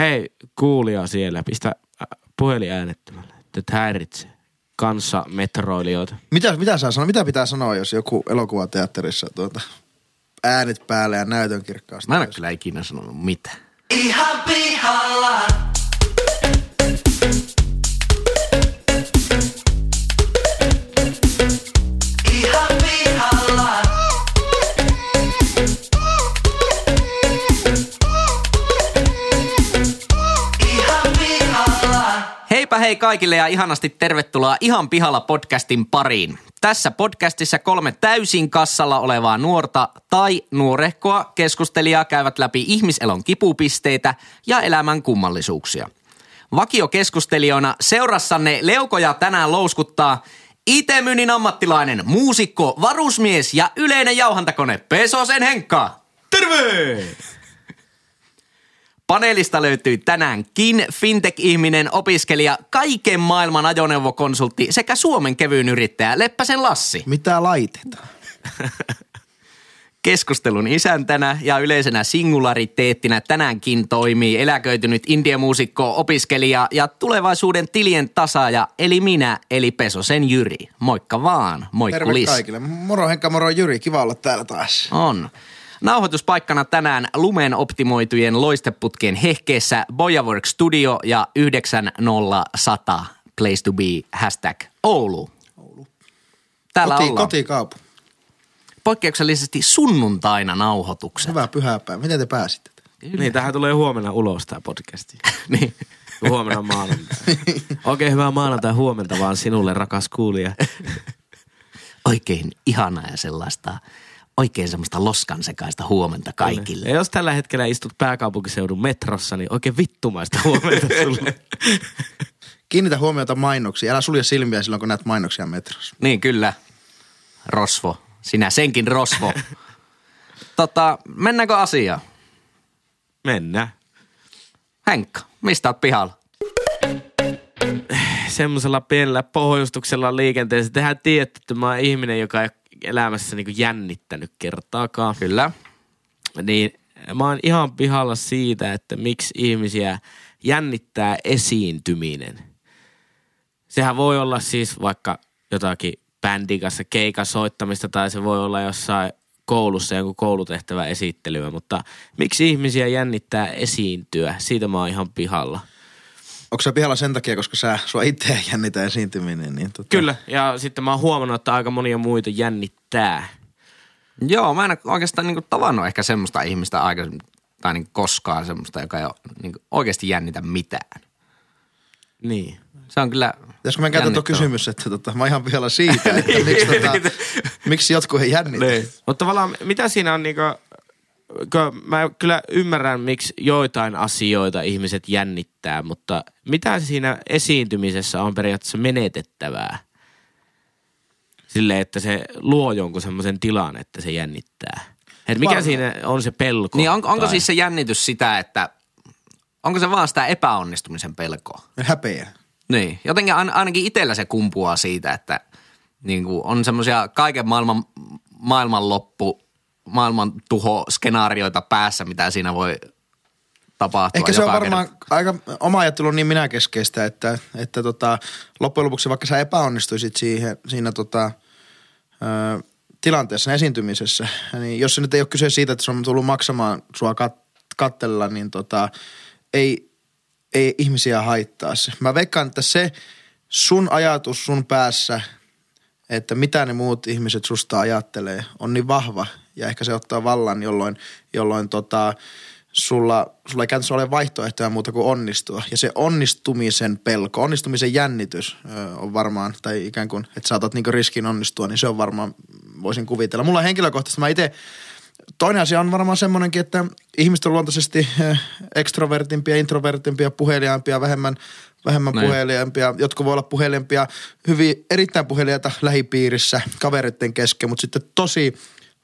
Hei, kuulija siellä, pistä äh, puhelin äänettömälle, että häiritsee kanssa metroilijoita. Mitä, mitä, saa sanoa, mitä pitää sanoa, jos joku elokuvateatterissa tuota, äänet päälle ja näytön kirkkaasti? Mä en ole kyllä ikinä sanonut mitään. Ihan pihalla. Hei kaikille ja ihanasti tervetuloa Ihan pihalla podcastin pariin. Tässä podcastissa kolme täysin kassalla olevaa nuorta tai nuorehkoa keskustelijaa käyvät läpi ihmiselon kipupisteitä ja elämän kummallisuuksia. Vakiokeskustelijoina seurassanne leukoja tänään louskuttaa IT-myynnin ammattilainen, muusikko, varusmies ja yleinen jauhantakone Pesosen Henkka. Terve! Paneelista löytyy tänäänkin fintech-ihminen, opiskelija, kaiken maailman ajoneuvokonsultti sekä Suomen kevyyn yrittäjä Leppäsen Lassi. Mitä laitetaan? Keskustelun isäntänä ja yleisenä singulariteettina tänäänkin toimii eläköitynyt indiemuusikko, opiskelija ja tulevaisuuden tilien tasaaja, eli minä, eli Pesosen Jyri. Moikka vaan, Terve moikkulis. kaikille. Moro Henkka, moro Jyri. Kiva olla täällä taas. On. Nauhoituspaikkana tänään lumen optimoitujen loisteputkien hehkeessä Bojawork Studio ja 90100 Place to be hashtag Oulu. Oulu. Täällä Koti, ollaan. kotikaupu. Poikkeuksellisesti sunnuntaina nauhoituksen. Hyvää pyhäpäivää. Miten te pääsitte? Niin, tähän tulee huomenna ulos tämä podcasti. niin. Huomenna maanantai. Oikein hyvää maanantai huomenta vaan sinulle, rakas kuulija. Oikein ihanaa ja sellaista, oikein semmoista loskansekaista huomenta kaikille. Ja jos tällä hetkellä istut pääkaupunkiseudun metrossa, niin oikein vittumaista huomenta sulle. Kiinnitä huomiota mainoksiin. Älä sulje silmiä silloin, kun näet mainoksia metrossa. Niin kyllä. Rosvo. Sinä senkin rosvo. tota, mennäänkö asiaan? Mennään. Henkka, mistä oot pihalla? Semmoisella pienellä pohjustuksella liikenteessä. Tehän tiedätte, että mä oon ihminen, joka ei ole elämässä niin jännittänyt kertaakaan. Kyllä. Niin mä oon ihan pihalla siitä, että miksi ihmisiä jännittää esiintyminen. Sehän voi olla siis vaikka jotakin bändin kanssa keikan soittamista tai se voi olla jossain koulussa jonkun koulutehtävä esittelyä, mutta miksi ihmisiä jännittää esiintyä? Siitä mä oon ihan pihalla. Onko se pihalla sen takia, koska sä, sua itseä jännitä esiintyminen? Niin tota, Kyllä, ja sitten mä oon huomannut, että aika monia muita jännittää. Joo, mä en oikeastaan niinku tavannut ehkä semmoista ihmistä aikaisemmin, tai niinku koskaan semmoista, joka ei ole niinku oikeasti jännitä mitään. Niin. Se on kyllä Pitäisikö meidän käyttää tuo kysymys, että tota, mä oon ihan pihalla siitä, että miksi, tota, miksi jotkut ei jännitä? Niin. Mutta tavallaan mitä siinä on niinku, mä kyllä ymmärrän, miksi joitain asioita ihmiset jännittää, mutta mitä siinä esiintymisessä on periaatteessa menetettävää? Sille, että se luo jonkun semmoisen tilan, että se jännittää. Et mikä Varmaan. siinä on se pelko? Niin on, onko tai- siis se jännitys sitä, että onko se vaan sitä epäonnistumisen pelkoa? Häpeä. Niin, jotenkin ain- ainakin itsellä se kumpuaa siitä, että niin kuin on semmoisia kaiken maailman maailmanloppu, maailman tuho skenaarioita päässä, mitä siinä voi tapahtua. Ehkä se on varmaan kerta. aika, oma ajattelu on niin minäkeskeistä, että, että tota, loppujen lopuksi vaikka sä epäonnistuisit siihen, siinä tota, ö, tilanteessa, esiintymisessä, niin jos se nyt ei ole kyse siitä, että se on tullut maksamaan sua kat, kattella, niin tota, ei, ei ihmisiä haittaa se. Mä veikkaan, että se sun ajatus sun päässä, että mitä ne muut ihmiset susta ajattelee, on niin vahva ja ehkä se ottaa vallan, jolloin, jolloin tota, sulla, sulla ei käytännössä ole vaihtoehtoja muuta kuin onnistua. Ja se onnistumisen pelko, onnistumisen jännitys ö, on varmaan, tai ikään kuin, että saatat niinku riskin onnistua, niin se on varmaan, voisin kuvitella. Mulla henkilökohtaisesti, mä itse, toinen asia on varmaan semmoinenkin, että ihmiset on luontaisesti ekstrovertimpia, introvertimpia, puheliaampia, vähemmän, vähemmän Niin. puheliaampia. Jotkut voi olla puheliaampia, hyvin erittäin puheliaita lähipiirissä, kavereiden kesken, mutta sitten tosi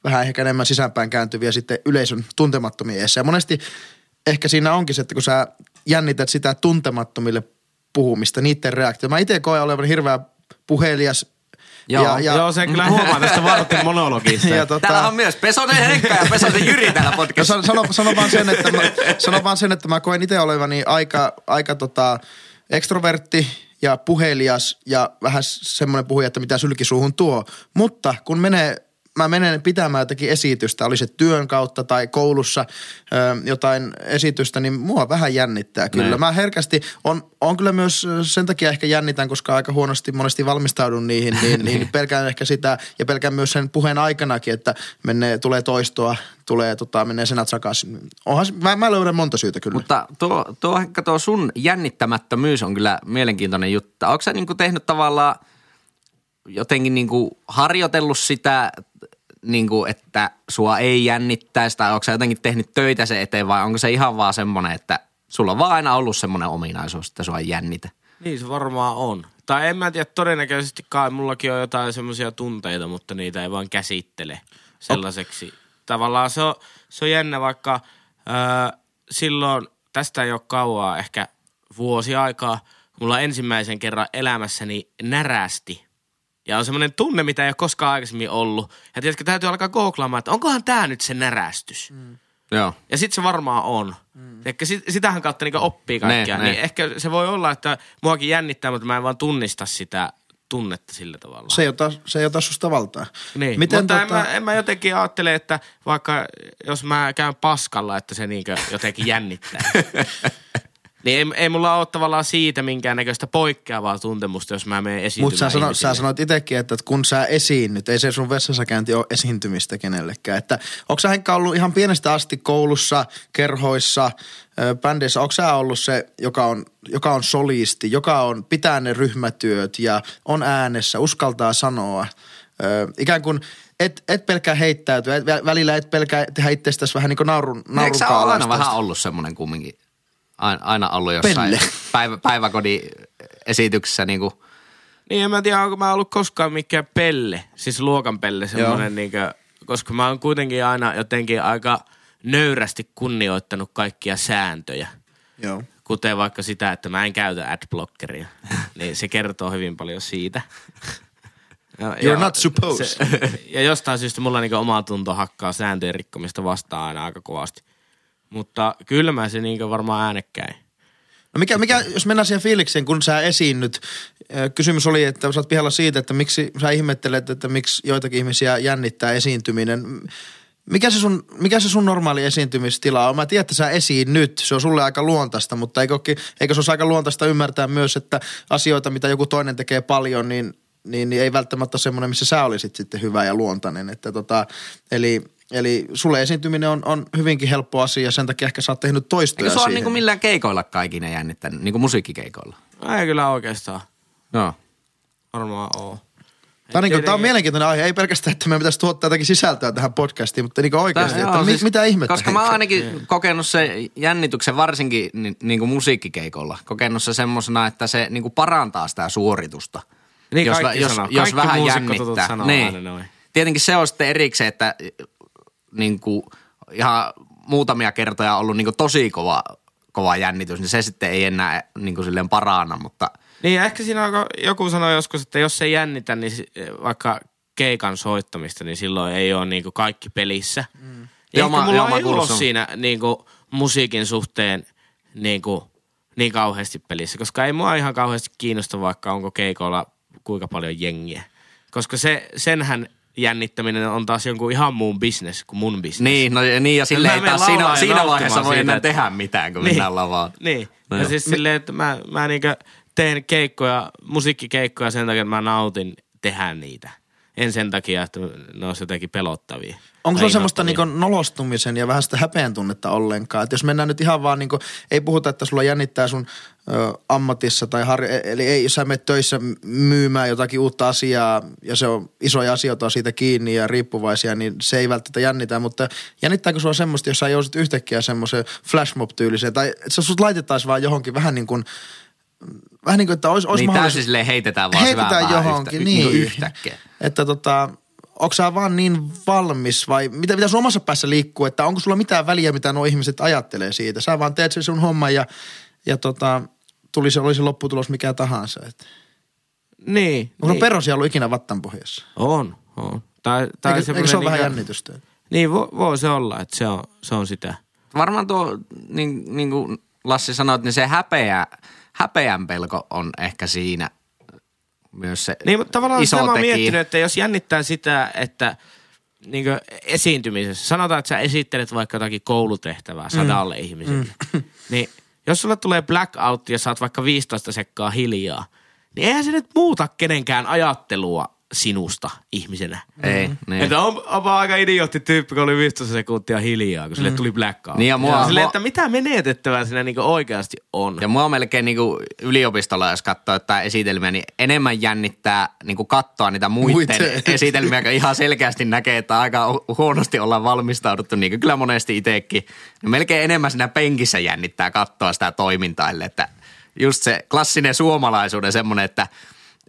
vähän ehkä enemmän sisäänpäin kääntyviä sitten yleisön tuntemattomia edessä. Ja monesti ehkä siinä onkin se, että kun sä jännität sitä tuntemattomille puhumista, niiden reaktio. Mä itse koen olevan hirveän puhelias, Joo. ja, ja, Joo, se kyllä huomaa tästä vartin monologista. ja tota, Täällä on myös Pesonen Henkka ja Pesonen Jyri täällä No podcastissa. sano, sano, sano, vaan sen, että mä, sano vaan sen, että mä koen itse olevani aika, aika tota, ekstrovertti ja puhelias ja vähän semmoinen puhuja, että mitä sylkisuuhun tuo. Mutta kun menee mä menen pitämään jotakin esitystä, oli se työn kautta tai koulussa ö, jotain esitystä, niin mua vähän jännittää kyllä. Näin. Mä herkästi, on, on kyllä myös sen takia ehkä jännitän, koska aika huonosti monesti valmistaudun niihin, niin, niin pelkään ehkä sitä ja pelkään myös sen puheen aikanakin, että menee, tulee toistoa, tulee, tota, menee senat sakaisin. Onhan, mä, mä löydän monta syytä kyllä. Mutta tuo, tuo, tuo sun jännittämättömyys on kyllä mielenkiintoinen juttu. Onko sä niinku tehnyt tavallaan jotenkin niinku harjoitellut sitä, niinku, että sua ei jännittäisi tai onko sä jotenkin tehnyt töitä sen eteen vai onko se ihan vaan semmoinen, että sulla on vaan aina ollut semmoinen ominaisuus, että sua ei jännitä? Niin se varmaan on. Tai en mä tiedä, todennäköisesti kai mullakin on jotain semmoisia tunteita, mutta niitä ei vaan käsittele sellaiseksi. Tavallaan se on, se on jännä, vaikka öö, silloin, tästä ei ole kauaa, ehkä vuosi aikaa, mulla ensimmäisen kerran elämässäni närästi. Ja on semmoinen tunne, mitä ei ole koskaan aikaisemmin ollut. Ja tiedätkö, täytyy alkaa googlaamaan, että onkohan tämä nyt se närästys. Mm. Joo. Ja sitten se varmaan on. Mm. sit, sitähän kautta niinku oppii kaikkea. Ne, niin ne. ehkä se voi olla, että muakin jännittää, mutta mä en vaan tunnista sitä tunnetta sillä tavalla. se, ei ota, se ei ota susta valtaa. niin. Miten mutta tota, en, mä, en mä jotenkin ajattele, että vaikka jos mä käyn paskalla, että se niinkö jotenkin jännittää. niin ei, ei mulla ole tavallaan siitä minkäännäköistä poikkeavaa tuntemusta, jos mä menen esiintymään Mutta sä, sano, sä sanoit itsekin, että kun sä esiinnyt, ei se sun vessassa käynti ole esiintymistä kenellekään. Että onko sä Henkka ollut ihan pienestä asti koulussa, kerhoissa, ö, bändeissä, onko sä ollut se, joka on, joka on solisti, joka on pitää ne ryhmätyöt ja on äänessä, uskaltaa sanoa. Ö, ikään kuin et, et pelkää heittäytyä, et, vä- välillä et pelkää tehdä itsestäsi vähän niin kuin naurun, Eikö sä ole aina vähän ollut semmoinen kumminkin? Aina, ollut jossain Pelle. päivä, päiväkodin esityksessä niin kuin, Niin en mä tiedä, onko mä ollut koskaan mikään pelle, siis luokan pelle semmoinen niinkö, koska mä oon kuitenkin aina jotenkin aika nöyrästi kunnioittanut kaikkia sääntöjä. Joo. Kuten vaikka sitä, että mä en käytä adblockeria. niin se kertoo hyvin paljon siitä. Ja- You're ja not supposed. Se, ja jostain syystä mulla niinku oma tunto hakkaa sääntöjen rikkomista vastaan aina aika kovasti. Mutta kyllä mä se niinku varmaan äänekkäin. No mikä, mikä, jos mennään siihen fiilikseen, kun sä esiinnyt, kysymys oli, että sä oot pihalla siitä, että miksi sä ihmettelet, että miksi joitakin ihmisiä jännittää esiintyminen. Mikä se sun, mikä se sun normaali esiintymistila on? Mä tiedän, että sä esiin nyt, se on sulle aika luontaista, mutta eikö, eikö se olisi aika luontaista ymmärtää myös, että asioita, mitä joku toinen tekee paljon, niin, niin, niin ei välttämättä ole semmoinen, missä sä olisit sitten hyvä ja luontainen. Että tota, eli, eli sulle esiintyminen on, on hyvinkin helppo asia, sen takia ehkä sä oot tehnyt toistoja eikö se ole siihen. niin kuin millään keikoilla kaikille jännittänyt, niin kuin musiikkikeikoilla? Ei kyllä oikeastaan Joo. varmaan oo. Tämä on, niin kuin, tämä on mielenkiintoinen aihe. Ei pelkästään, että meidän pitäisi tuottaa jotakin sisältöä tähän podcastiin, mutta niin oikeasti, Tää- että joo, mi, siis- mitä ihmettä. Koska mä oon ainakin kokenut se jännityksen varsinkin niin, niin kuin musiikkikeikolla. Kokenut se semmosena, että se niin kuin parantaa sitä suoritusta. Niin jos, kaikki jos, sanoo. jos Kaikki vähän jännittää. sanoo niin. aina noin. Tietenkin se on sitten erikseen, että niin kuin, ihan muutamia kertoja on ollut niin kuin tosi kova, kova jännitys, niin se sitten ei enää niin kuin silleen parana, mutta Niin ehkä siinä joku sanoi joskus, että jos se ei jännitä, niin vaikka keikan soittamista, niin silloin ei ole niinku kaikki pelissä. Mm. Ja Joo, ehkä mulla joo, ei ollut siinä niinku musiikin suhteen niinku, niin kauheasti pelissä, koska ei mua ihan kauheasti kiinnosta, vaikka onko keikoilla kuinka paljon jengiä. Koska se, senhän jännittäminen on taas jonkun ihan muun business kuin mun business. niin, no, niin ja sille ei taas siinä, siinä vaiheessa voi enää että- tehdä mitään, kun mennään lavaan. Niin. No ja siis silleen, että mä, mä niinkö teen keikkoja, musiikkikeikkoja sen takia, että mä nautin tehdä niitä. En sen takia, että ne olisi jotenkin pelottavia. Onko se semmoista niin nolostumisen ja vähän sitä häpeän tunnetta ollenkaan? Että jos mennään nyt ihan vaan, niin kuin, ei puhuta, että sulla jännittää sun ö, ammatissa tai har- eli ei, jos sä menet töissä myymään jotakin uutta asiaa ja se on isoja asioita on siitä kiinni ja riippuvaisia, niin se ei välttämättä jännitä, mutta jännittääkö sulla semmoista, jos sä jousit yhtäkkiä semmoiseen flashmob-tyyliseen tai että sut laitettaisiin vaan johonkin vähän niin kuin, vähän niin kuin, että olisi, olisi Niin mahdollisuus- silleen heitetään vaan heitetään johonkin, yhtä, niin. niin yhtäkkiä. Että tota, onko sä vaan niin valmis vai mitä, mitä sun omassa päässä liikkuu, että onko sulla mitään väliä, mitä nuo ihmiset ajattelee siitä? Sä vaan teet sen sun homman ja, ja tota, tuli se, oli se lopputulos mikä tahansa. Et. Niin. Onko niin. perosia ollut ikinä vattan pohjassa? On, on. Tai, tai Eikö, eikö se ole vähän niinkö- jännitystä? Niin, voi, voi se olla, että se on, se on sitä. Varmaan tuo, niin, niin kuin Lassi sanoi, niin se häpeä, häpeän pelko on ehkä siinä myös se Niin, mutta tavallaan iso mä tekijä. miettinyt, että jos jännittää sitä, että niin esiintymisessä, sanotaan, että sä esittelet vaikka jotakin koulutehtävää sadalle mm. ihmiselle, mm. niin jos sulle tulee blackout ja saat vaikka 15 sekkaa hiljaa, niin eihän se nyt muuta kenenkään ajattelua sinusta ihmisenä. Ei, niin. Että on, onpa aika idiootti tyyppi, kun oli 15 sekuntia hiljaa, kun sille tuli blackout. Niin ja mua- Silleen, mua- että mitä menetettävää siinä niinku oikeasti on. Ja mua melkein niinku yliopistolla, jos katsoo jotain esitelmiä, niin enemmän jännittää niinku katsoa niitä muiden esitelmiä, kun ihan selkeästi näkee, että aika hu- huonosti ollaan valmistauduttu, niin kuin kyllä monesti itsekin. Ja melkein enemmän siinä penkissä jännittää katsoa sitä toimintaa, ellei että just se klassinen suomalaisuuden semmoinen, että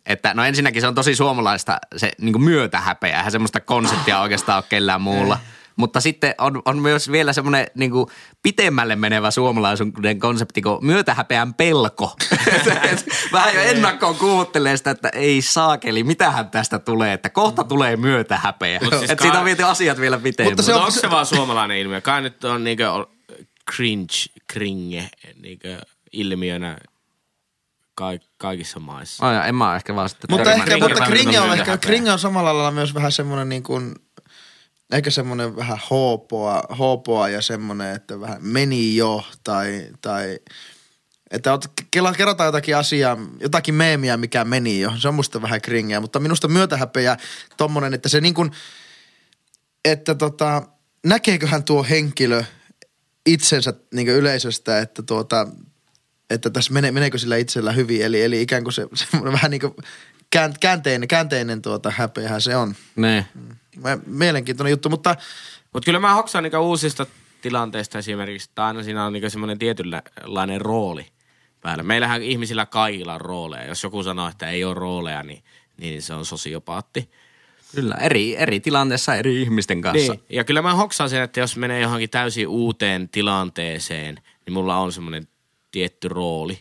että no ensinnäkin se on tosi suomalaista se niin myötähäpeä, eihän semmoista konseptia oikeastaan ole kellään muulla. Mutta sitten on, on myös vielä semmoinen niin pitemmälle menevä suomalaisuuden konsepti kuin myötähäpeän pelko. Vähän jo ennakkoon kuuttelee sitä, että ei saakeli, mitähän tästä tulee, että kohta tulee myötähäpeä. Siis että siitä on viety asiat vielä pitemmälle. Mutta se on- onko se vaan suomalainen ilmiö? Kai nyt on niinkö cringe, kringe niinkö ilmiönä ka- kaikissa maissa. Oh, ja en mä ehkä vaan sitten Mutta ehkä, Kringe mutta kringe on, ehkä, kringe on samalla lailla myös vähän semmoinen niin kuin, ehkä semmoinen vähän hoopoa, hoopoa ja semmoinen, että vähän meni jo tai, tai että ot, kela- kerrotaan jotakin asiaa, jotakin meemiä, mikä meni jo. Se on musta vähän kringeä, mutta minusta myötähäpeä tommonen, että se niin kuin, että tota, näkeeköhän tuo henkilö itsensä niin yleisöstä, että tuota, että tässä mene, meneekö sillä itsellä hyvin, eli, eli ikään kuin se semmoinen vähän niin kuin kään- käänteinen, käänteinen tuota häpeähän se on. Niin. Mä- Mielenkiintoinen juttu, mutta Mutta kyllä mä hoksaan niinku uusista tilanteista esimerkiksi, että aina siinä on niinku semmoinen tietynlainen rooli päällä. Meillähän ihmisillä kaikilla on rooleja. Jos joku sanoo, että ei ole rooleja, niin, niin se on sosiopaatti. Kyllä, eri, eri tilanteessa eri ihmisten kanssa. Niin. Ja kyllä mä hoksaan sen, että jos menee johonkin täysin uuteen tilanteeseen, niin mulla on semmoinen tietty rooli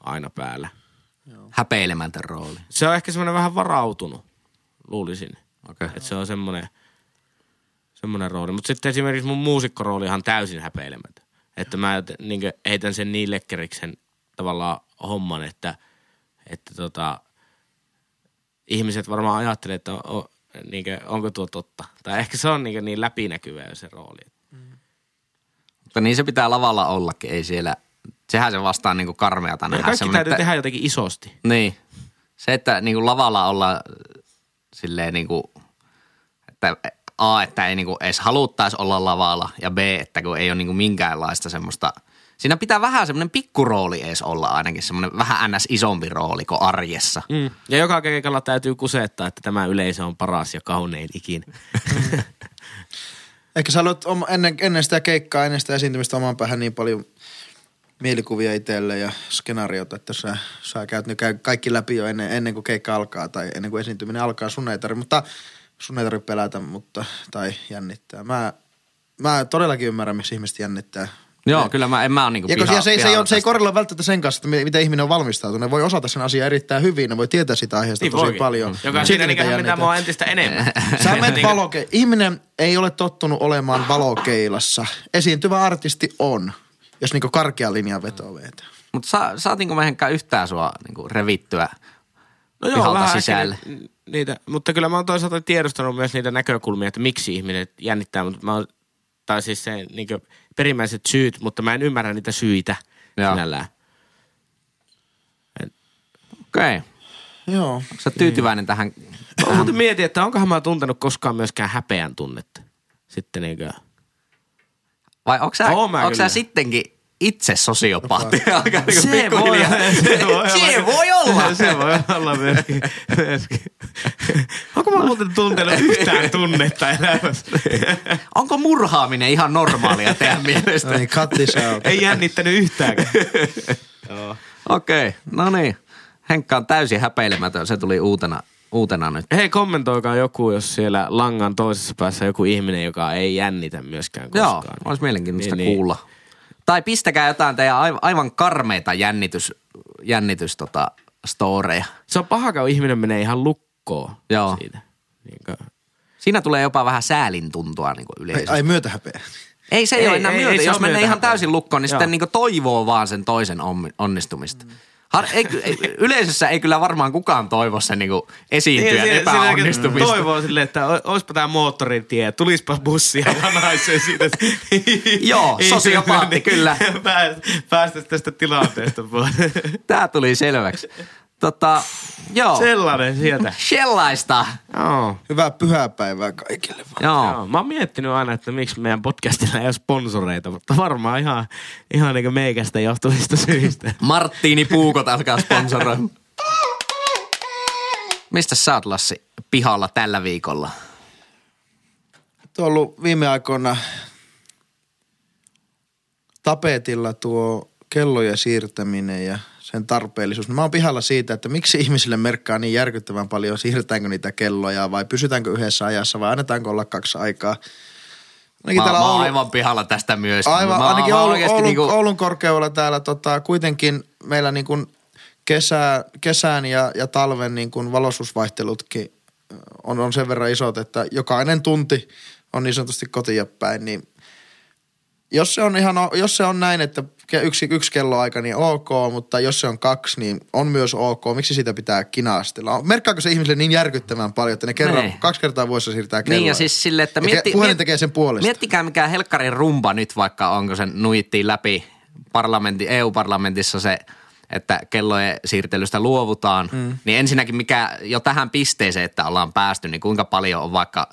aina päällä. Häpeilemätön rooli. Se on ehkä semmoinen vähän varautunut, luulisin. Okei. Että se on semmoinen, semmoinen rooli. Mutta sitten esimerkiksi mun muusikkorooli on ihan täysin häpeilemätön. Että mä niin heitän sen niin lekkeriksen tavallaan homman, että, että tota, ihmiset varmaan ajattelee, että on, on, niin kuin, onko tuo totta. Tai ehkä se on niin, niin läpinäkyvä se rooli. Mutta niin se pitää lavalla ollakin, ei siellä, sehän se vastaan niinku karmeata Ja nähdä. kaikki semmoinen, täytyy että- tehdä jotenkin isosti. Niin. Se, että niinku lavalla olla silleen niinku, että A, että ei niinku edes haluttaisi olla lavalla ja B, että kun ei ole niinku minkäänlaista semmoista, siinä pitää vähän semmoinen pikkurooli edes olla ainakin, semmoinen vähän ns. isompi rooli kuin arjessa. Mm. Ja joka keikalla täytyy kusettaa, että tämä yleisö on paras ja kaunein ikinä. ehkä sä oma, ennen, ennen sitä keikkaa, ennen sitä esiintymistä oman päähän niin paljon mielikuvia itselle ja skenaariota, että sä, sä käyt ne käy kaikki läpi jo ennen, ennen kuin keikka alkaa tai ennen kuin esiintyminen alkaa. Sun ei tarvitse, mutta sun ei tarvitse pelätä mutta, tai jännittää. Mä, mä todellakin ymmärrän, miksi ihmiset jännittää. Joo, Ja- kyllä mä, en mä ole niinku ja piha, se, ei- se, ei, ole- se ei korrella välttämättä sen kanssa, että mi- miten ihminen on valmistautunut. Ne voi osata sen asian erittäin hyvin, ne voi tietää sitä aiheesta Niin tosi voikin. paljon. Joka Silti siinä niin mitä mua entistä enemmän. Sä menet Niinku- valoke- Ihminen ei ole tottunut olemaan valokeilassa. Esiintyvä artisti on, jos niinku karkea linjan veto vetää. Mutta sa, saatiinko me Henkka yhtään sua niinku revittyä No pihalta vähän sisälle? ni- Niitä, mutta kyllä mä oon toisaalta tiedostanut myös niitä näkökulmia, että miksi ihmiset jännittää, mutta mä oon, tai siis se niin perimmäiset syyt, mutta mä en ymmärrä niitä syitä Joo. sinällään. Okei. Okay. Joo. Onko sä tyytyväinen tähän? Mä mietin, että onkohan mä tuntenut koskaan myöskään häpeän tunnetta. Sitten niinkö, Vai onko sä, mä onko sä sittenkin itse sosiopaatti? Alkaa niinku Se voi- se voi olla. Se voi olla. se voi olla myöskin. myöskin. Onko mä muuten tuntenut yhtään tunnetta elämässä? Onko murhaaminen ihan normaalia teidän mielestä? Cut this out. Ei jännittänyt yhtäänkään. Okei, okay, no niin. Henkka on täysin häpeilemätön. Se tuli uutena, uutena nyt. Hei, kommentoikaa joku, jos siellä langan toisessa päässä joku ihminen, joka ei jännitä myöskään Joo, koskaan. olisi mielenkiintoista Niin, niin, niin. kuulla. Tai pistäkää jotain teidän aivan, aivan karmeita jännitys, jännitys tota, storeja. Se on paha, kun ihminen menee ihan lukkoon Joo. siitä. Niin kuin, Siinä tulee jopa vähän säälin tuntua niin Ai, yleisesti. ai myötä häpeä. Ei se ei, ole enää ei, myötä. ei Jos menee ihan myötähäpeä. täysin lukkoon, niin Joo. sitten niin toivoo vaan sen toisen onnistumista. Har, ei, ei, yleisössä ei kyllä varmaan kukaan toivo sen niin esiintyjän Niin, epäonnistumista. Toivoo silleen, että o- oispa tää moottoritie, tulispa bussia janaiseen siitä. Joo, sosiopaatti, kyllä. Päästä tästä tilanteesta pois. Tämä tuli selväksi. Tota, joo, Sellainen sieltä. sellaista. Joo. Hyvää pyhäpäivää kaikille vaan. Joo. Joo. Mä oon miettinyt aina, että miksi meidän podcastilla ei ole sponsoreita, mutta varmaan ihan, ihan niin meikästä johtuvista syistä. Marttiini Puukot alkaa sponsoroimaan. Mistä sä oot Lassi pihalla tällä viikolla? Tuo on ollut viime aikoina tapetilla tuo kellojen siirtäminen ja sen tarpeellisuus. Mä oon pihalla siitä, että miksi ihmisille merkkaa niin järkyttävän paljon, siirretäänkö niitä kelloja vai pysytäänkö yhdessä ajassa vai annetaanko olla kaksi aikaa. Ainakin Mä, mä oon Oulu- aivan pihalla tästä myös. Aivan, mä, ainakin mä Oulun, oikeesti Oulun, niinku, Oulun korkeudella täällä tota, kuitenkin meillä niin kuin kesä, kesän ja, ja talven niin kuin valoisuusvaihtelutkin on, on sen verran isot, että jokainen tunti on niin sanotusti kotia päin, niin jos se on, ihan, jos se on näin, että yksi, yksi kelloaika, niin ok, mutta jos se on kaksi, niin on myös ok. Miksi sitä pitää kinastella? Merkkaako se ihmisille niin järkyttävän paljon, että ne kerran, Niin. kaksi kertaa vuodessa siirtää kelloa? Niin ja siis sille, että mietti, puhelin miet- tekee sen puolesta. Miettikää mikä helkkarin rumba nyt vaikka, onko sen nuittiin läpi parlamentti, EU-parlamentissa se, että kellojen siirtelystä luovutaan. Mm. Niin ensinnäkin mikä jo tähän pisteeseen, että ollaan päästy, niin kuinka paljon on vaikka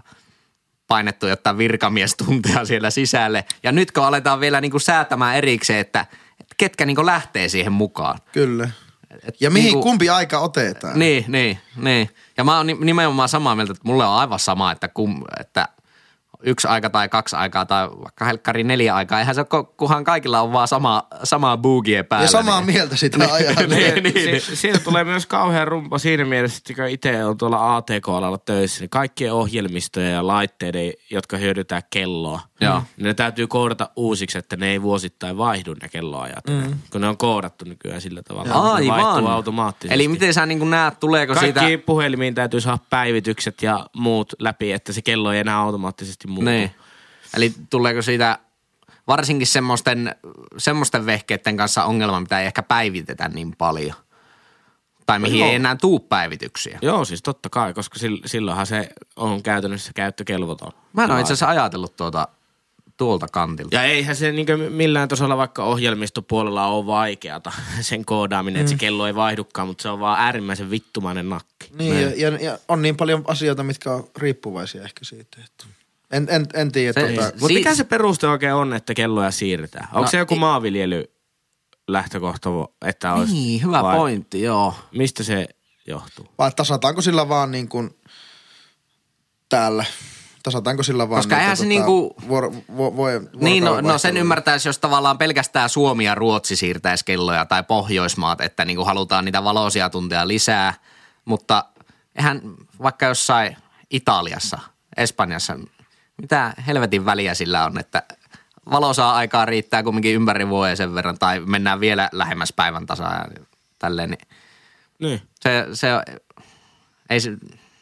painettu jotain virkamiestunteja siellä sisälle. Ja nyt kun aletaan vielä niin kuin säätämään erikseen, että, että ketkä niin kuin lähtee siihen mukaan. Kyllä. Et Ja mihin niinku- kumpi aika otetaan? Niin, niin, niin. Ja mä oon ni- nimenomaan samaa mieltä, että mulle on aivan sama, että, kum, että yksi aika tai kaksi aikaa tai vaikka helkkari neljä aikaa. Eihän se ole, kunhan kaikilla on vaan sama, samaa boogie päällä. Ja samaa niin. mieltä sitä ajaa. niin, niin. Si- siitä tulee myös kauhean rumpa siinä mielessä, että kun itse on tuolla ATK-alalla töissä, niin kaikkien ohjelmistojen ja laitteiden, jotka hyödyntää kelloa, Joo. niin ne täytyy koodata uusiksi, että ne ei vuosittain vaihdu ne kelloajat. Mm. Kun ne on koodattu nykyään sillä tavalla. että Ne vaihtuu Aivan. automaattisesti. Eli miten sä niin näet, tuleeko Kaikki siitä... puhelimiin täytyy saada päivitykset ja muut läpi, että se kello ei enää automaattisesti muutu. Niin. Eli tuleeko siitä varsinkin semmoisten, semmoisten vehkeiden kanssa ongelma, mitä ei ehkä päivitetä niin paljon? Tai mihin joo. ei enää tuu päivityksiä? Joo, siis totta kai, koska sil- silloinhan se on käytännössä käyttökelvoton. Mä en ole itse asiassa ajatellut tuota, tuolta kantilta. Ja eihän se niin millään tasolla vaikka ohjelmistopuolella ole vaikeata sen koodaaminen, että se kello ei vaihdukaan, mutta se on vaan äärimmäisen vittumainen nakki. Niin, ja, ja, ja, on niin paljon asioita, mitkä on riippuvaisia ehkä siitä. Että en, en, en tiedä. Se- tota, Mutta Si- mikä se peruste oikein on, että kelloja siirretään? Onko No, se joku ei- maanviljely lähtökohta, että olisi? Niin, hyvä vai pointti, joo. Mistä se johtuu? vai tasataanko sillä vaan niin kuin täällä? Tasataanko sillä vaan Koska eihän se niinku- vuoro, vo, vo, Niin, no, no sen ymmärtäisi, jos tavallaan pelkästään Suomi ja Ruotsi siirtäisi kelloja tai Pohjoismaat, että niin kuin halutaan niitä valoisia tunteja lisää. Mutta eihän vaikka jossain Italiassa, Espanjassa, mitä helvetin väliä sillä on, että valosaa aikaa riittää kumminkin ympäri vuoden sen verran tai mennään vielä lähemmäs päivän tasaa ja tälleen. Niin Niin. se, se, ei se,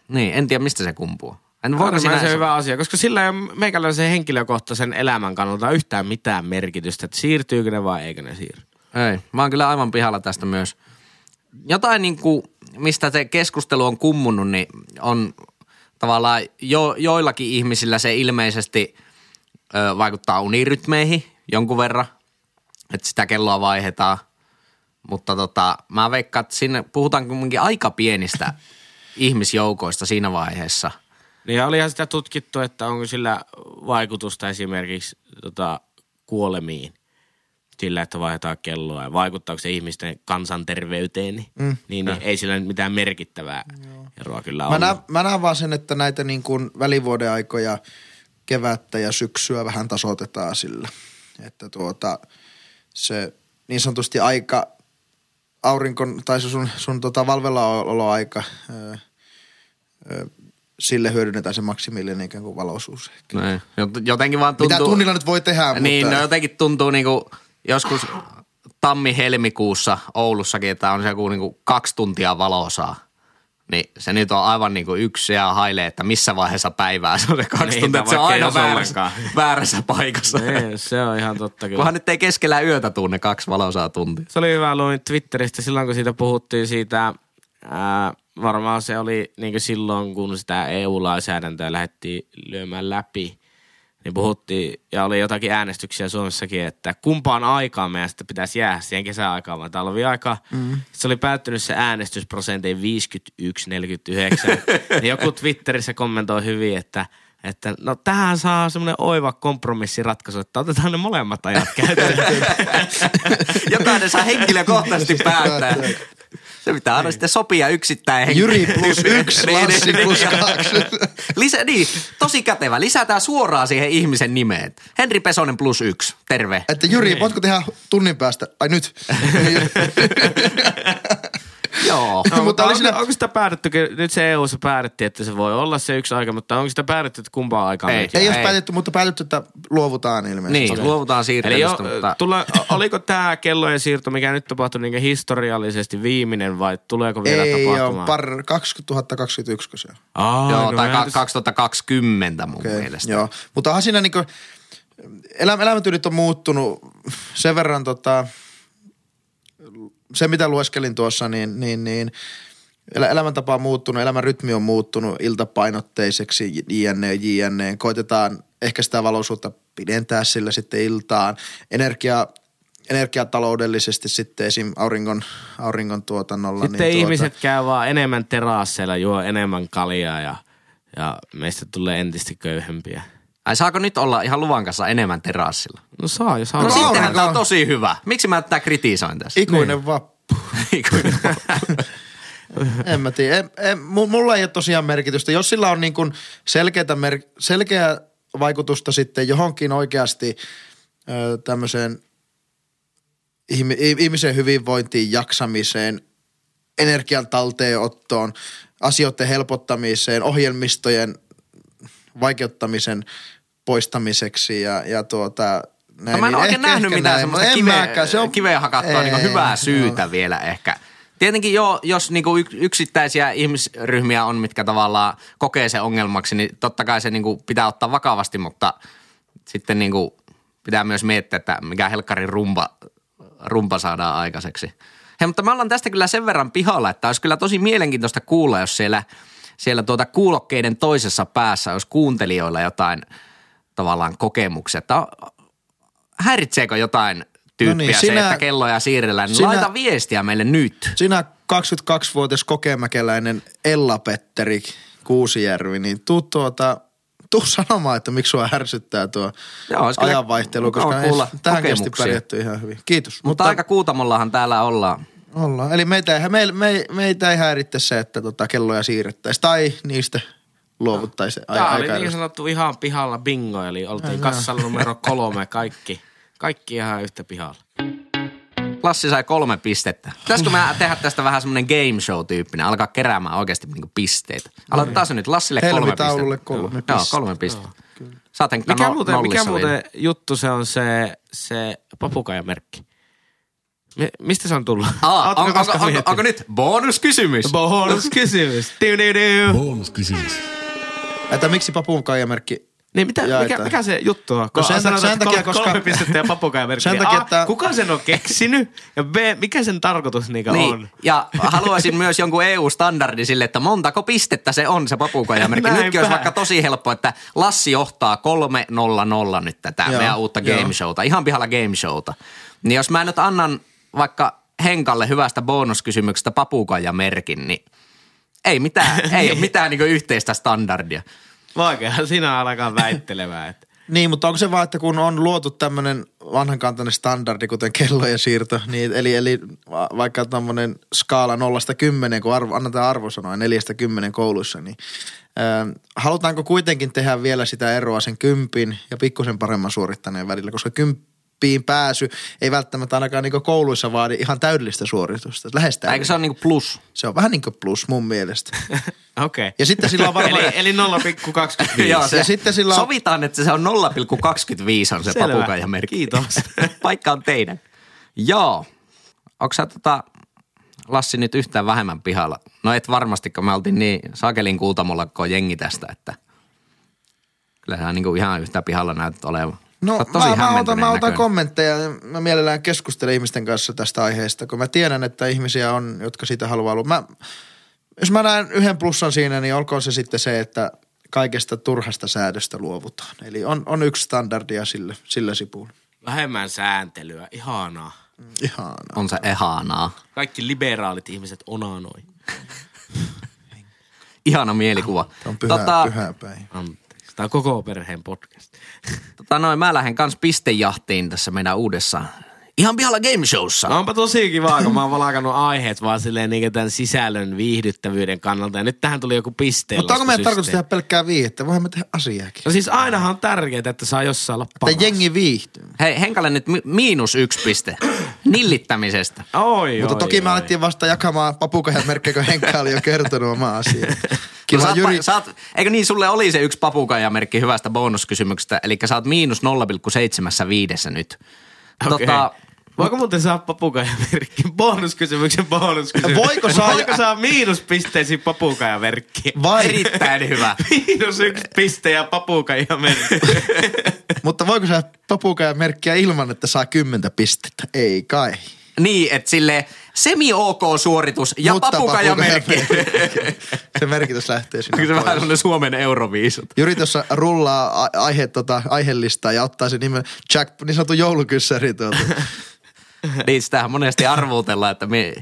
niin, en tiedä mistä se kumpuu. En voiko Äärimmäisen siinä, hyvä asia, koska sillä ei ole meikäläisen henkilökohtaisen elämän kannalta yhtään mitään merkitystä, että siirtyykö ne vai eikö ne siirry. Ei, mä oon kyllä aivan pihalla tästä myös. Jotain niin kuin, mistä se keskustelu on kummunut, niin on tavallaan jo, joillakin ihmisillä se ilmeisesti ö, vaikuttaa unirytmeihin jonkun verran, että sitä kelloa vaihdetaan. Mutta tota, mä veikkaan, että sinne puhutaan kuitenkin aika pienistä ihmisjoukoista siinä vaiheessa. Niin ja olihan sitä tutkittu, että onko sillä vaikutusta esimerkiksi tota, kuolemiin sillä, että vaihdetaan kelloa ja vaikuttaako se ihmisten kansanterveyteen, niin, mm. niin, niin ei sillä mitään merkittävää eroa kyllä Mä ole. näen, mä näen vaan sen, että näitä niin kuin välivuoden aikoja, kevättä ja syksyä vähän tasoitetaan sillä. Että tuota, se niin sanotusti aika, aurinkon, tai se sun, sun tota valvellaoloaika, öö, öö, sille hyödynnetään se maksimillinen ikään kuin valoisuus. ehkä. Näin. Jot- Jotenkin vaan tuntuu... Mitä tunnilla nyt voi tehdä, Niin, mutta... no jotenkin tuntuu niinku joskus tammi-helmikuussa Oulussakin, että on se joku niinku kaksi tuntia valosaa. Niin se nyt on aivan niinku yksi ja hailee, että missä vaiheessa päivää se on se kaksi Niin, tuntia. Että se on ei aina väärässä, väärässä paikassa. Niin, se on ihan totta kyllä. Kunhan nyt ei keskellä yötä tuu ne kaksi valosaa tuntia. Se oli hyvä, luin Twitteristä silloin, kun siitä puhuttiin siitä, ää, varmaan se oli niin silloin, kun sitä EU-lainsäädäntöä lähdettiin lyömään läpi, niin puhuttiin, ja oli jotakin äänestyksiä Suomessakin, että kumpaan aikaan meidän sitten pitäisi jäädä siihen kesäaikaan vai talviaikaan. Mm. Se oli päättynyt se äänestysprosentin 51-49. niin joku Twitterissä kommentoi hyvin, että että no tähän saa semmoinen oiva kompromissiratkaisu, että otetaan ne molemmat ajat käyttöön. Jokainen saa henkilökohtaisesti päättää. Se pitää aina sitten sopia yksittäin. henki- Jyri plus yksi, Niin, Lassi niin, plus niin. kaksi. Lisä, niin, tosi kätevä. Lisätään suoraan siihen ihmisen nimeen. Henri Pesonen plus yksi. Terve. Että Jyri, voitko tehdä tunnin päästä? Ai nyt. Joo. No, Mutta onko, siinä- onko sitä päätetty, nyt se EU-ssa päätettiin, että se voi olla se yksi aika, mutta onko sitä päätetty, että kumpaan aikaan Ei. mentiin? Ei ole Ei. päätetty, mutta päätetty, että luovutaan ilmeisesti. Niin, luovutaan Eli siirtelystä, jo, mutta... tulla, oliko tämä kellojen siirto, mikä nyt tapahtui niin historiallisesti viimeinen vai tuleeko vielä Ei tapahtumaan? ole, par 2021 kun se on. Aa, Joo, no tai ka- tässä- 2020 mun Okei, mielestä. Joo, mutta onhan siinä niinku, elämä, elämäntyylit on muuttunut sen verran tota, se mitä lueskelin tuossa, niin, niin, niin elä, elämäntapa on muuttunut, elämän rytmi on muuttunut iltapainotteiseksi, jne, jne. Koitetaan ehkä sitä valoisuutta pidentää sillä sitten iltaan. Energia, energiataloudellisesti sitten esim. auringon, auringon tuotannolla. Sitten niin ihmiset käy vaan enemmän terasseilla, juo enemmän kaljaa ja, ja meistä tulee entistä köyhempiä. Ai saako nyt olla ihan luvan kanssa enemmän terassilla? No saa, jos No, haluaa. No, sittenhän on, tää on tosi hyvä. Miksi mä tätä kritisoin tässä? Ikuinen vappu. Ikuinen. En mä tiedä. En, en, mu- mulla ei ole tosiaan merkitystä. Jos sillä on niin kuin selkeätä mer- selkeää vaikutusta sitten johonkin oikeasti ö, tämmöiseen ihmisen hyvinvointiin, jaksamiseen, energian talteenottoon, asioiden helpottamiseen, ohjelmistojen vaikeuttamisen poistamiseksi ja, ja tuota, näin, No mä en niin oikein ehkä- nähnyt ehkä mitään semmoista kiveä. Se on- kiveen hakattua Ei, niin hyvää joo. syytä vielä ehkä. Tietenkin jo, jos niinku yk- yksittäisiä ihmisryhmiä on, mitkä tavallaan kokee se ongelmaksi, niin totta kai se niinku pitää ottaa vakavasti, mutta sitten niinku pitää myös miettiä, että mikä helkkarin rumpa, rumpa saadaan aikaiseksi. Hei, mutta me ollaan tästä kyllä sen verran pihalla, että olisi kyllä tosi mielenkiintoista kuulla, jos siellä, siellä tuota kuulokkeiden toisessa päässä olisi kuuntelijoilla jotain tavallaan kokemuksia. Että häiritseekö jotain tyyppiä No niin, se, sinä- että kelloja siirrellään, niin sinä- laita viestiä meille nyt. Sinä 22-vuotias kokemäkeläinen Ella-Petteri Kuusijärvi, niin tuu tuota, tuu sanomaan, että miksi sua ärsyttää tuo Joo, ajanvaihtelu, koska tähän kesti pärjätty ihan hyvin. Kiitos. Mutta, mutta aika kuutamollahan täällä ollaan. Ollaan. Eli meitä ei, me, me, meitä ei häiritte se, että tota kelloja siirrettäisiin tai niistä luovuttaisiin ai, Tämä oli aika niin sanottu ihan pihalla bingo, eli oltiin kassalla numero kolme kaikki. Kaikki ihan yhtä pihalla. Lassi sai kolme pistettä. Pitäisikö mä tehdä tästä vähän semmoinen game show tyyppinen, alkaa keräämään oikeasti niinku pisteitä. Aloitetaan se nyt Lassille kolme pistettä. kolme Joo, pistettä. kolme pistettä. Henkka Mikä, no, muuten, mikä muuten juttu se on se, se papukaijamerkki? Mi- Mistä se on tullut? Aa, onko, koskaan onko, miettinyt? onko, nyt bonuskysymys? Bonuskysymys. Bonuskysymys. Että miksi papunkaijamerkki Niin mitä, mikä, jaetaan? mikä se juttu on? No sen sanotaan, sen että takia, koska- Kolme pistettä ja papukaijamerkki. Sen takia, että- Kuka sen on keksinyt? Ja B, mikä sen tarkoitus niinku Niin, on? ja haluaisin myös jonkun EU-standardi sille, että montako pistettä se on se papukajamerkki. Näinpä. Nytkin olisi vaikka tosi helppo, että Lassi johtaa 3-0-0 nyt tätä Joo, meidän uutta game showta, ihan pihalla game showta. Niin jos mä nyt annan vaikka Henkalle hyvästä bonuskysymyksestä papukajamerkin, niin ei mitään, ei ole mitään niin yhteistä standardia. Vaikeahan sinä alkaa väittelemään. Että. Niin, mutta onko se vaan, että kun on luotu tämmöinen vanhankantainen standardi, kuten kellojen siirto, niin eli, eli va- vaikka tämmöinen skaala nollasta kymmeneen, kun arvo, annetaan arvosanoja neljästä kymmenen kouluissa, niin ää, halutaanko kuitenkin tehdä vielä sitä eroa sen kympin ja pikkusen paremman suorittaneen välillä, koska kymppiin pääsy ei välttämättä ainakaan niin kouluissa vaadi ihan täydellistä suoritusta. Lähes Eikö se ole niin plus? se on vähän niin kuin plus mun mielestä. Okei. Ja sitten sillä on varmaan... Eli, eli 0,25. Joo, se, Ja sitten sillä on- Sovitaan, että se on 0,25 on se Selvä. papukajamerkki. Kiitos. Paikka on teidän. Joo, onko sä tota, Lassi nyt yhtään vähemmän pihalla? No et varmasti, kun me oltiin niin sakelin kuutamolla koko jengi tästä, että kyllä sä niinku ihan yhtä pihalla näytät olevan. No oot tosi mä, mä, otan, mä otan kommentteja ja mä mielellään keskustelen ihmisten kanssa tästä aiheesta, kun mä tiedän, että ihmisiä on, jotka siitä haluaa olla. Mä, jos mä näen yhden plussan siinä, niin olkoon se sitten se, että kaikesta turhasta säädöstä luovutaan. Eli on, on yksi standardia sille, sillä sipulla. Vähemmän sääntelyä, ihanaa. Ihan. On se ehanaa. Kaikki liberaalit ihmiset onanoi. Ihana mielikuva. Se on pyhä, tota, pyhä päivä. Anteeksi. Tämä on koko perheen podcast. tota noin, mä lähden kans pistejahtiin tässä meidän uudessa Ihan pihalla game showssa. No onpa tosi kivaa, kun mä oon valakannut aiheet vaan silleen niin tämän sisällön viihdyttävyyden kannalta. Ja nyt tähän tuli joku pisteen Mutta onko meidän tarkoitus tehdä pelkkää viihettä? Voihan me tehdä asiaakin. No siis ainahan on tärkeää, että saa jossain olla paras. Että jengi viihtyy. Hei, Henkalle nyt mi- miinus yksi piste. Nillittämisestä. Oi, Mutta oi, toki me oi. alettiin vasta jakamaan papukajan merkkejä, kun Henkka oli jo kertonut oma asiaa. No, Kiva sä oot, Jyri, oot, eikö niin, sulle oli se yksi papukaijamerkki hyvästä bonuskysymyksestä, eli sä oot miinus 0,75 nyt. Okei. Tota, Voiko muuten saa papukaijamerkki? Bonuskysymyksen bonuskysymys. Voiko saa- Voiko saa miinuspisteisiin papukaijamerkki? vai, erittäin hyvä. Miinus yksi piste ja papukaijamerkki. mutta voiko saa papukajan merkkiä ilman, että saa kymmentä pistettä? Ei kai. Niin, että sille semi-ok suoritus ja Mutta papukaijamerkki. papukaijamerkki. Se merkitys lähtee sinne Se vähän sellainen Suomen euroviisut. Jyri tuossa rullaa aihe, tota, aihelistaa ja ottaa sen nimen Jack, niin sanotun joulukyssäri tuolta. Niin, sitähän monesti arvuutellaan, että mi,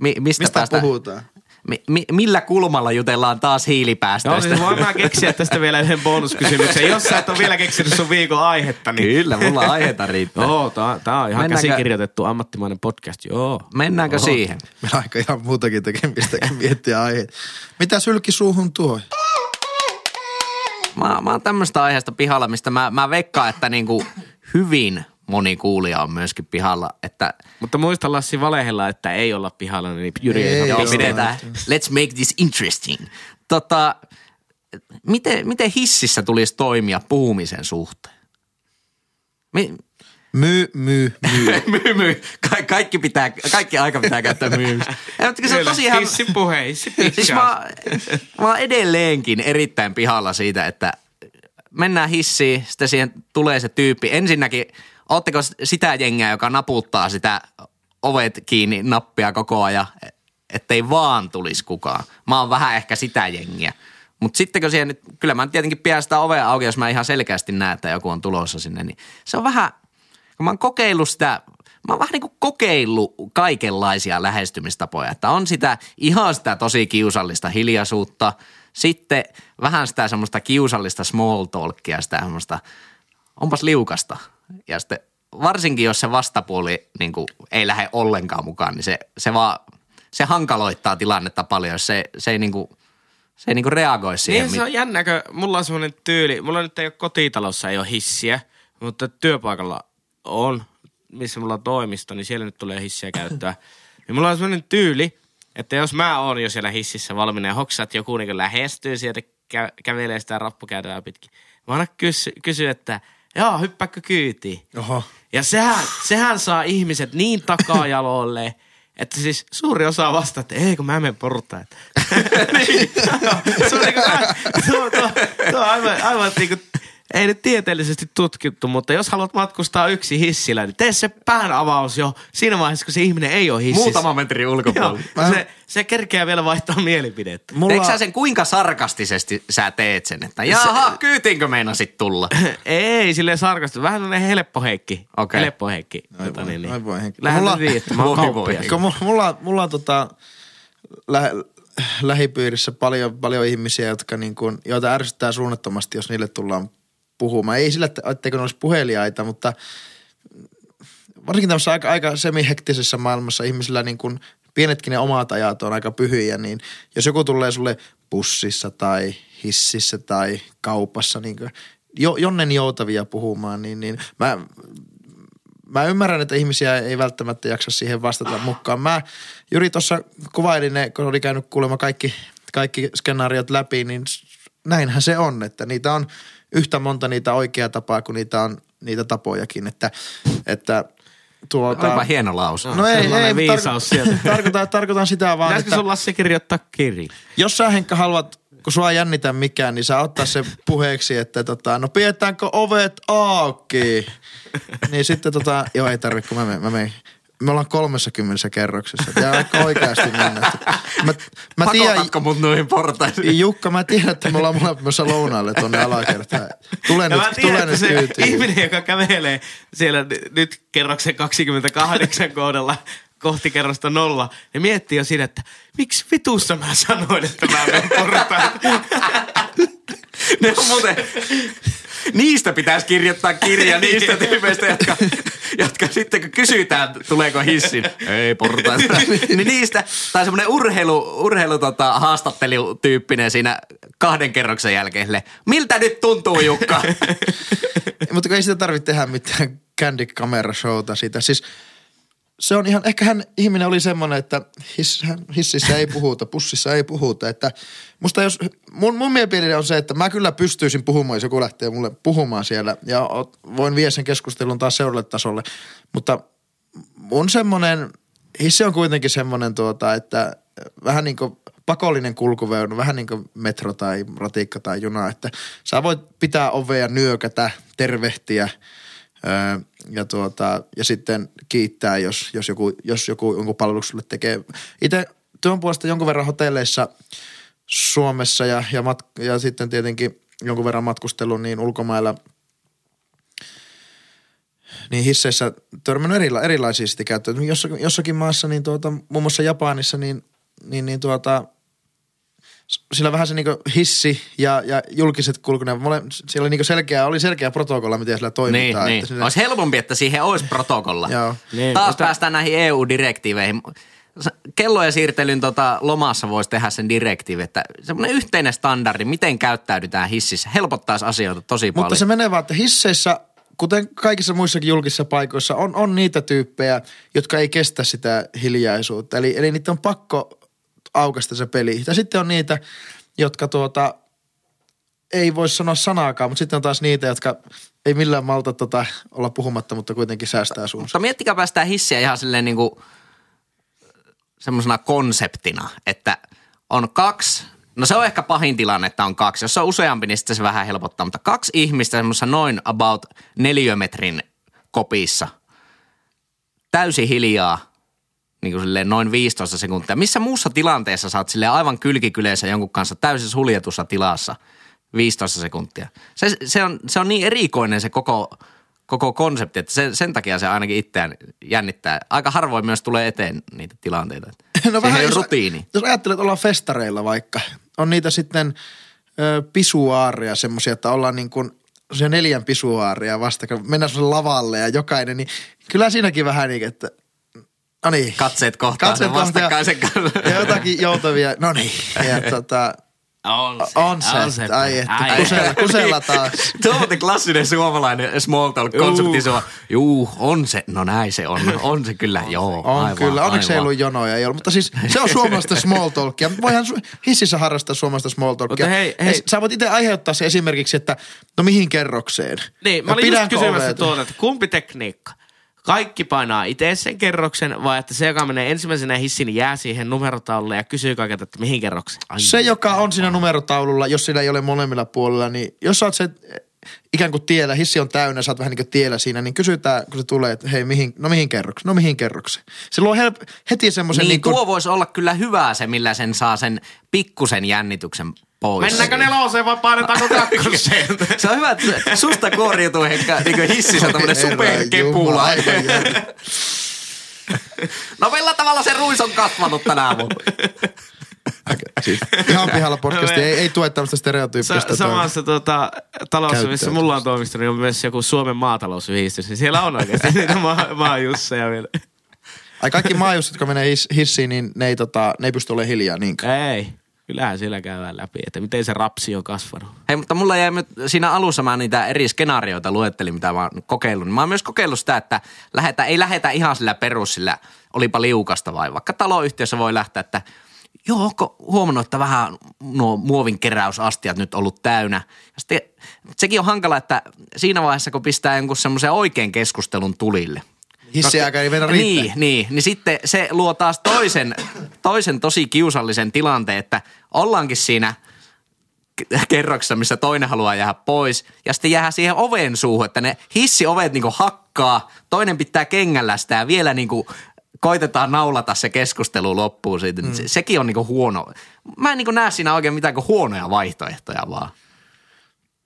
mi, mistä, Mistä päästä, puhutaan? Mi, mi, millä kulmalla jutellaan taas No hiilipäästöistä? siis voin mä keksiä tästä vielä yhden bonuskysymyksen. Jos sä et ole vielä keksinyt sun viikon aihetta, niin... Kyllä, mulla aiheita riittää. Joo, tää, tää on ihan Mennäänkö- käsikirjoitettu ammattimainen podcast, joo. Mennäänkö Oho. siihen? Meillä on aika ihan muutakin tekemistä kuin miettiä aiheet. Mitä sylki suuhun tuo? Mä, mä oon tämmöistä aiheesta pihalla, mistä mä, mä veikkaan, että niinku hyvin moni kuulija on myöskin pihalla. Että Mutta muista Lassi valehella, että ei olla pihalla, niin Jyri Ei ei, joo, pidetään. Let's make this interesting. Tota, miten, miten hississä tulisi toimia puhumisen suhteen? Mi, Myy, myy, myy. myy, myy. Ka- kaikki, pitää, kaikki aika pitää käyttää myymistä. Se on tosi häm... Hissipuhe, hissipitchaa. Siis mä, mä oon edelleenkin erittäin pihalla siitä, että mennään hissiin, sitten siihen tulee se tyyppi. Ensinnäkin, ootteko sitä jengiä, joka naputtaa sitä ovet kiinni nappia koko ajan, ettei vaan tulisi kukaan. Mä oon vähän ehkä sitä jengiä. Mutta sitten kun siihen nyt, kyllä mä tietenkin pidän sitä ovea auki, jos mä ihan selkeästi näen, että joku on tulossa sinne, niin se on vähän, kun mä oon kokeillut sitä, mä oon vähän niin kuin kokeillut kaikenlaisia lähestymistapoja, että on sitä ihan sitä tosi kiusallista hiljaisuutta, sitten vähän sitä semmoista kiusallista small talkia, sitä semmoista, onpas liukasta. Ja sitten varsinkin, jos se vastapuoli niin kuin, ei lähde ollenkaan mukaan, niin se, se vaan, se hankaloittaa tilannetta paljon, jos se, se ei niin kuin, se ei niin kuin reagoi siihen. Niin se on jännä, kun mulla on semmoinen tyyli. Mulla nyt ei ole kotitalossa, ei ole hissiä, mutta työpaikalla on, missä mulla on toimisto, niin siellä nyt tulee hissiä käyttöä. Ja mulla on semmoinen tyyli, että jos mä oon jo siellä hississä valmiina ja hoksaa, että joku niin lähestyy sieltä, kä- kävelee sitä rappukäytävää pitkin. Mä aina kysy, kysy, että joo, hyppääkö kyytiin? Oho. Ja sehän, sehän saa ihmiset niin takajaloille, että siis suuri osa vastaa, että ei kun mä menen portaan. niin, se on, niinku, tuo, tuo, tuo on aivan, aivan niinku, ei nyt tieteellisesti tutkittu, mutta jos haluat matkustaa yksi hissillä, niin tee se pään avaus jo siinä vaiheessa, kun se ihminen ei ole hississä. Muutama metri Joo, ulkopuolella. Mä- se, se kerkeää vielä vaihtaa mielipidettä. Mulla, Teekö sä sen kuinka sarkastisesti sä teet sen, että jaha, kyytinkö meinasit tulla? ei, silleen sarkasti. Vähän sellainen helppo Heikki. Okei. Helppo Heikki. Ai Tota, voi, niin, niin. ai voi Heikki. Lähden Mulla-. Mä Voi, voi. mulla, mulla, mulla on tota, lä, lähipiirissä paljon, paljon ihmisiä, jotka niin kuin, joita ärsyttää suunnattomasti, jos niille tullaan puhumaan. Ei sillä, etteikö ne olisi puheliaita, mutta varsinkin tämmöisessä aika, aika semihektisessä maailmassa ihmisillä niin kuin pienetkin ne omat ajat on aika pyhiä, niin jos joku tulee sulle bussissa tai hississä tai kaupassa niin kuin, jo, jonnen joutavia puhumaan, niin, niin mä, mä ymmärrän, että ihmisiä ei välttämättä jaksa siihen vastata mukaan. Mä Juri tuossa kuvailin ne, kun oli käynyt kuulemma kaikki, kaikki skenaariot läpi, niin näinhän se on, että niitä on yhtä monta niitä oikea tapaa kuin niitä on niitä tapojakin, että, että tuota... Olipa hieno lause. No ei, Sellainen ei, viisaus sieltä. tarkoitan, tarkoitan sitä vaan, Pitäisikö että sun Lassi kirjoittaa kirja? jos sä Henkka haluat, kun sua ei jännitä mikään, niin sä ottaa se puheeksi, että tota, no pidetäänkö ovet auki? niin sitten tota, joo ei tarvi, kun mä menen, mä menen. Me ollaan 30 kerroksessa. Ja aika oikeasti mennä. Mä, mä tiedän, Pakotatko mut noihin portaisiin? Jukka, mä tiedän, että me ollaan molemmat menossa lounaalle tonne alakertaan. Tule Ja nyt, mä tiedän, tule nyt se kyytiin. ihminen, joka kävelee siellä nyt kerroksen 28 kohdalla kohti kerrosta nolla, ja miettii jo siinä, että miksi vitussa mä sanoin, että mä menen portaille. Ne on muuten, niistä pitäisi kirjoittaa kirja niistä tyypeistä, jotka, jotka sitten kun kysytään, tuleeko hissin, ei portaita, niin niistä, tai semmoinen urheilu, urheilu tota, haastattelutyyppinen siinä kahden kerroksen jälkeen, miltä nyt tuntuu Jukka? Mutta ei sitä tarvitse tehdä mitään candy camera showta siitä. Siis se on ihan, ehkä hän ihminen oli semmoinen, että hiss, hississä ei puhuta, pussissa ei puhuta. Että musta jos, mun, mun mielipide on se, että mä kyllä pystyisin puhumaan, jos joku lähtee mulle puhumaan siellä. Ja voin vie sen keskustelun taas seuraavalle tasolle. Mutta mun semmoinen, hissi on kuitenkin semmoinen tuota, että vähän niin kuin pakollinen kulkuväylä, vähän niin kuin metro tai ratikka tai juna, että sä voit pitää ovea, nyökätä, tervehtiä ja, tuota, ja sitten kiittää, jos, jos, joku, jos joku jonkun palveluksen sulle tekee. Itse työn puolesta jonkun verran hotelleissa Suomessa ja, ja, mat, ja sitten tietenkin jonkun verran matkustellut niin ulkomailla – niin hisseissä törmännyt erila, erilaisia sitten käyttöön. Jossakin, jossakin maassa, niin tuota, muun muassa Japanissa, niin, niin, niin tuota, sillä vähän se niinku hissi ja, ja julkiset kulkuneet, mole, siellä oli, niinku selkeä, oli selkeä protokolla, miten sillä niin, toimitaan. niin. Että sillä, Olisi helpompi, että siihen olisi protokolla. Joo. Niin, Taas mutta- päästään näihin EU-direktiiveihin. Kellojen siirtelyn tota, lomassa voisi tehdä sen direktiivi, että semmoinen yhteinen standardi, miten käyttäydytään hississä, helpottaisi asioita tosi paljon. Mutta se menee vaan, että hisseissä, kuten kaikissa muissakin julkisissa paikoissa, on, on niitä tyyppejä, jotka ei kestä sitä hiljaisuutta. Eli, eli niitä on pakko aukasta se peli. Ja sitten on niitä, jotka tuota, ei voi sanoa sanaakaan, mutta sitten on taas niitä, jotka ei millään malta tota, olla puhumatta, mutta kuitenkin säästää suunsa. Mutta miettikää päästään hissiä ihan silleen niin kuin semmoisena konseptina, että on kaksi, no se on ehkä pahin tilanne, että on kaksi. Jos on useampi, niin sitten se vähän helpottaa, mutta kaksi ihmistä semmoisessa noin about neliömetrin kopissa, täysin hiljaa, niin kuin silleen noin 15 sekuntia. Missä muussa tilanteessa sä oot silleen aivan kylkikyleessä jonkun kanssa täysin suljetussa tilassa 15 sekuntia? Se, se, on, se on niin erikoinen se koko, koko konsepti, että sen, sen takia se ainakin itseään jännittää. Aika harvoin myös tulee eteen niitä tilanteita. No ole jos- rutiini. Jos ajattelet olla festareilla vaikka, on niitä sitten ö, pisuaaria semmoisia, että ollaan niin kuin se neljän pisuaaria vastakkain, mennään lavalle ja jokainen, niin kyllä siinäkin vähän niin, että no niin. Katseet kohtaa Katseet sen vastakkaisen kanssa. ja, jotakin joutavia, no niin. Ja tota, On se. on se, ai että, Ai, kusella, kusella taas. Tuo on muuten klassinen suomalainen small talk-konsepti. Se on, juu, on se, no näin se on, on se kyllä, joo. On aivan, kyllä, onneksi ei aivan. ollut jonoja, ei ollut. mutta siis se on suomalaista small talkia. Voihan hississä harrastaa suomalaista small talkia. Mutta hei, hei. Sä voit itse aiheuttaa se esimerkiksi, että no mihin kerrokseen? Niin, mä olin just kysymässä tuolta, että kumpi tekniikka? Kaikki painaa itse sen kerroksen vai että se, joka menee ensimmäisenä hissin, jää siihen numerotaululle ja kysyy kaikilta, että mihin kerrokseen? Se, joka on siinä numerotaululla, jos siinä ei ole molemmilla puolilla, niin jos sä oot se eh, ikään kuin tiellä, hissi on täynnä, sä oot vähän niin kuin tiellä siinä, niin kysytään, kun se tulee, että hei, mihin, no mihin kerrokseen, no mihin kerrokseen. Se luo help, heti semmoisen Niin, niin, kuin, tuo voisi olla kyllä hyvä se, millä sen saa sen pikkusen jännityksen pois. Mennäänkö neloseen vai painetaanko kakkoseen? Se on hyvä, että susta kuoriutuu ehkä niin hississä tämmönen superkepula. No millä tavalla se ruis on kasvanut tänä aamulla? siis, ihan pihalla podcasti, ei, ei tue tämmöistä stereotyyppistä. Sa- samassa tota, talossa, missä mulla on toimisto, niin on myös joku Suomen maatalousyhdistys. Niin siellä on oikeasti niitä maa, maajusseja vielä. Ai kaikki maajussit, jotka menee his, hissiin, niin ne ei, tota, ne ei pysty olemaan hiljaa niinkään. Ei, kyllähän siellä käydään läpi, että miten se rapsi on kasvanut. Hei, mutta mulla jäi siinä alussa mä niitä eri skenaarioita luettelin, mitä mä oon kokeillut. Niin Mä oon myös kokeillut sitä, että lähetä, ei lähetä ihan sillä perus, sillä olipa liukasta vai vaikka taloyhtiössä voi lähteä, että joo, onko huomannut, että vähän nuo muovin keräysastiat nyt ollut täynnä. Ja sitten, sekin on hankala, että siinä vaiheessa, kun pistää jonkun semmoisen oikean keskustelun tulille, Hissiaika ei meidän riittää. Niin, niin, niin sitten se luo taas toisen, toisen tosi kiusallisen tilanteen, että ollaankin siinä kerroksessa, missä toinen haluaa jäädä pois, ja sitten jää siihen oven suuhun, että ne hissiovet niinku hakkaa, toinen pitää kengällä sitä ja vielä niinku koitetaan naulata se keskustelu loppuun siitä. Mm. Se, sekin on niinku huono. Mä en niinku näe siinä oikein mitään kuin huonoja vaihtoehtoja vaan.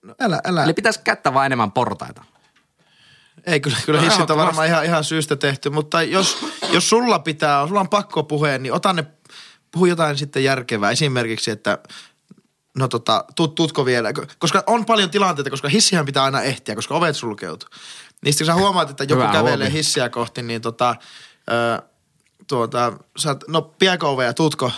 No, älä, älä. Eli pitäisi käyttää vaan enemmän portaita. Ei, kyllä, kyllä hissit on varmaan ihan, ihan syystä tehty, mutta jos, jos sulla pitää, sulla on pakko puheen, niin ota ne, puhu jotain sitten järkevää. Esimerkiksi, että no tota, tut, tutko vielä, koska on paljon tilanteita, koska hissihän pitää aina ehtiä, koska ovet sulkeutuu. Niistä kun sä huomaat, että joku Hyvä kävelee huomio. hissiä kohti, niin tota, ö, tuota, sä no pienko ovea, tutko,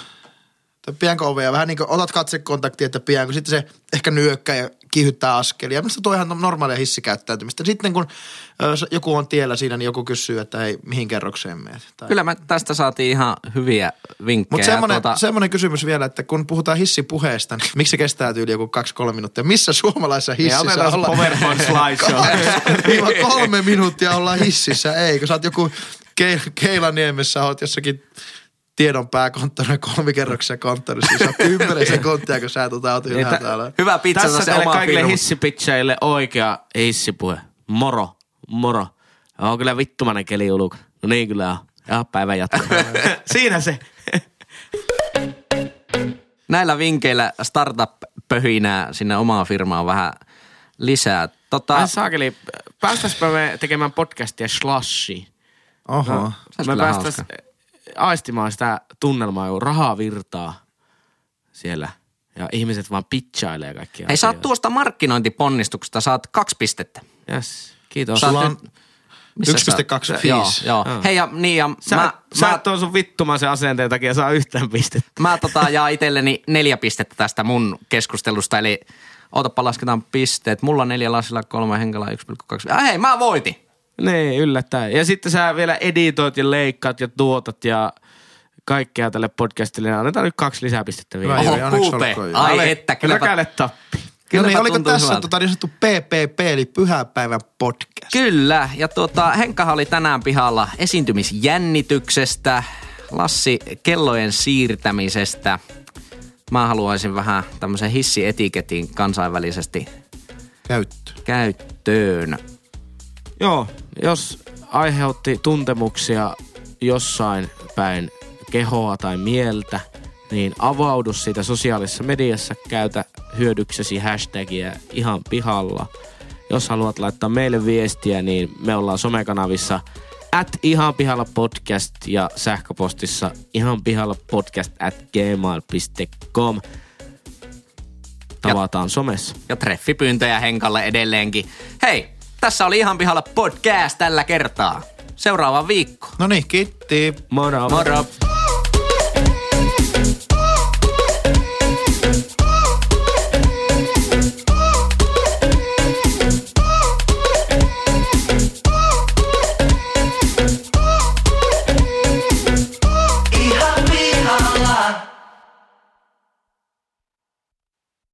pienko ovea, vähän niin kuin otat katsekontaktia, että pienko, sitten se ehkä nyökkää ja kiihyttää askelia. Minusta tuo on ihan normaalia hissikäyttäytymistä. Sitten kun joku on tiellä siinä, niin joku kysyy, että hei, mihin kerrokseen meet. Tai... Kyllä me tästä saatiin ihan hyviä vinkkejä. Mutta semmoinen, tuota, semmoinen kysymys vielä, että kun puhutaan hissipuheesta, niin miksi se kestää tyyli joku kaksi-kolme minuuttia? Missä suomalaisessa hississä ollaan? PowerPoint slideshow. Kolme minuuttia ollaan hississä. Ei, kun sä oot joku Ke- Keilaniemessä, oot jossakin tiedon pääkonttorina kolmikerroksessa konttorissa. Se on kymmenen sekuntia, kun sä tota oot ylhäällä tä- täällä. Hyvä pizza Tässä se oma kaikille firma. hissipitchajille oikea hissipuhe. Moro, moro. On kyllä vittumainen keli ulkona. No niin kyllä on. Ja päivän jatko. Siinä se. Näillä vinkkeillä startup-pöhinää sinne omaan firmaan vähän lisää. Tota, Ai saakeli, päästäispä me tekemään podcastia Slashiin. Oho. Olisi me päästäis. Aistimaan sitä tunnelmaa, kun rahaa virtaa siellä. Ja ihmiset vaan pitchailee kaikkia Hei, saat tuosta markkinointiponnistuksesta saat kaksi pistettä. Yes, kiitos. Saat Sulla on Missä 1,25. sä- Joo, joo. Joo. Hei ja niin ja Sä, mä, sä mä, et tuon sun vittumaisen asenteen takia saa yhtään pistettä. mä tota, jaa itselleni neljä pistettä tästä mun keskustelusta, eli ootapa lasketaan pisteet. Mulla on neljä lasilla, kolme henkilöä, 1,2. Ah, hei, mä voitin. Niin, yllättäen. Ja sitten sä vielä editoit ja leikkaat ja tuotat ja kaikkea tälle podcastille. Annetaan nyt kaksi lisäpistettä vielä. Oho, Jori. Ai Ale- että, kylläpä, Rökäle tappi. No niin, oliko tuntuu tässä hyvältä. tota, niin sanottu PPP, eli Pyhäpäivän podcast? Kyllä, ja tuota, Henkkahan oli tänään pihalla esiintymisjännityksestä, Lassi kellojen siirtämisestä. Mä haluaisin vähän tämmöisen hissietiketin kansainvälisesti Käyttö. käyttöön. Joo, jos aiheutti tuntemuksia jossain päin kehoa tai mieltä, niin avaudu siitä sosiaalisessa mediassa, käytä hyödyksesi hashtagia ihan pihalla. Jos haluat laittaa meille viestiä, niin me ollaan somekanavissa at ihan pihalla podcast ja sähköpostissa ihan pihalla podcast at gmail.com. Tavataan somessa. Ja treffipyyntöjä Henkalle edelleenkin. Hei, tässä oli ihan pihalla podcast tällä kertaa. Seuraava viikko. No niin, kiitti. Moro! Moro!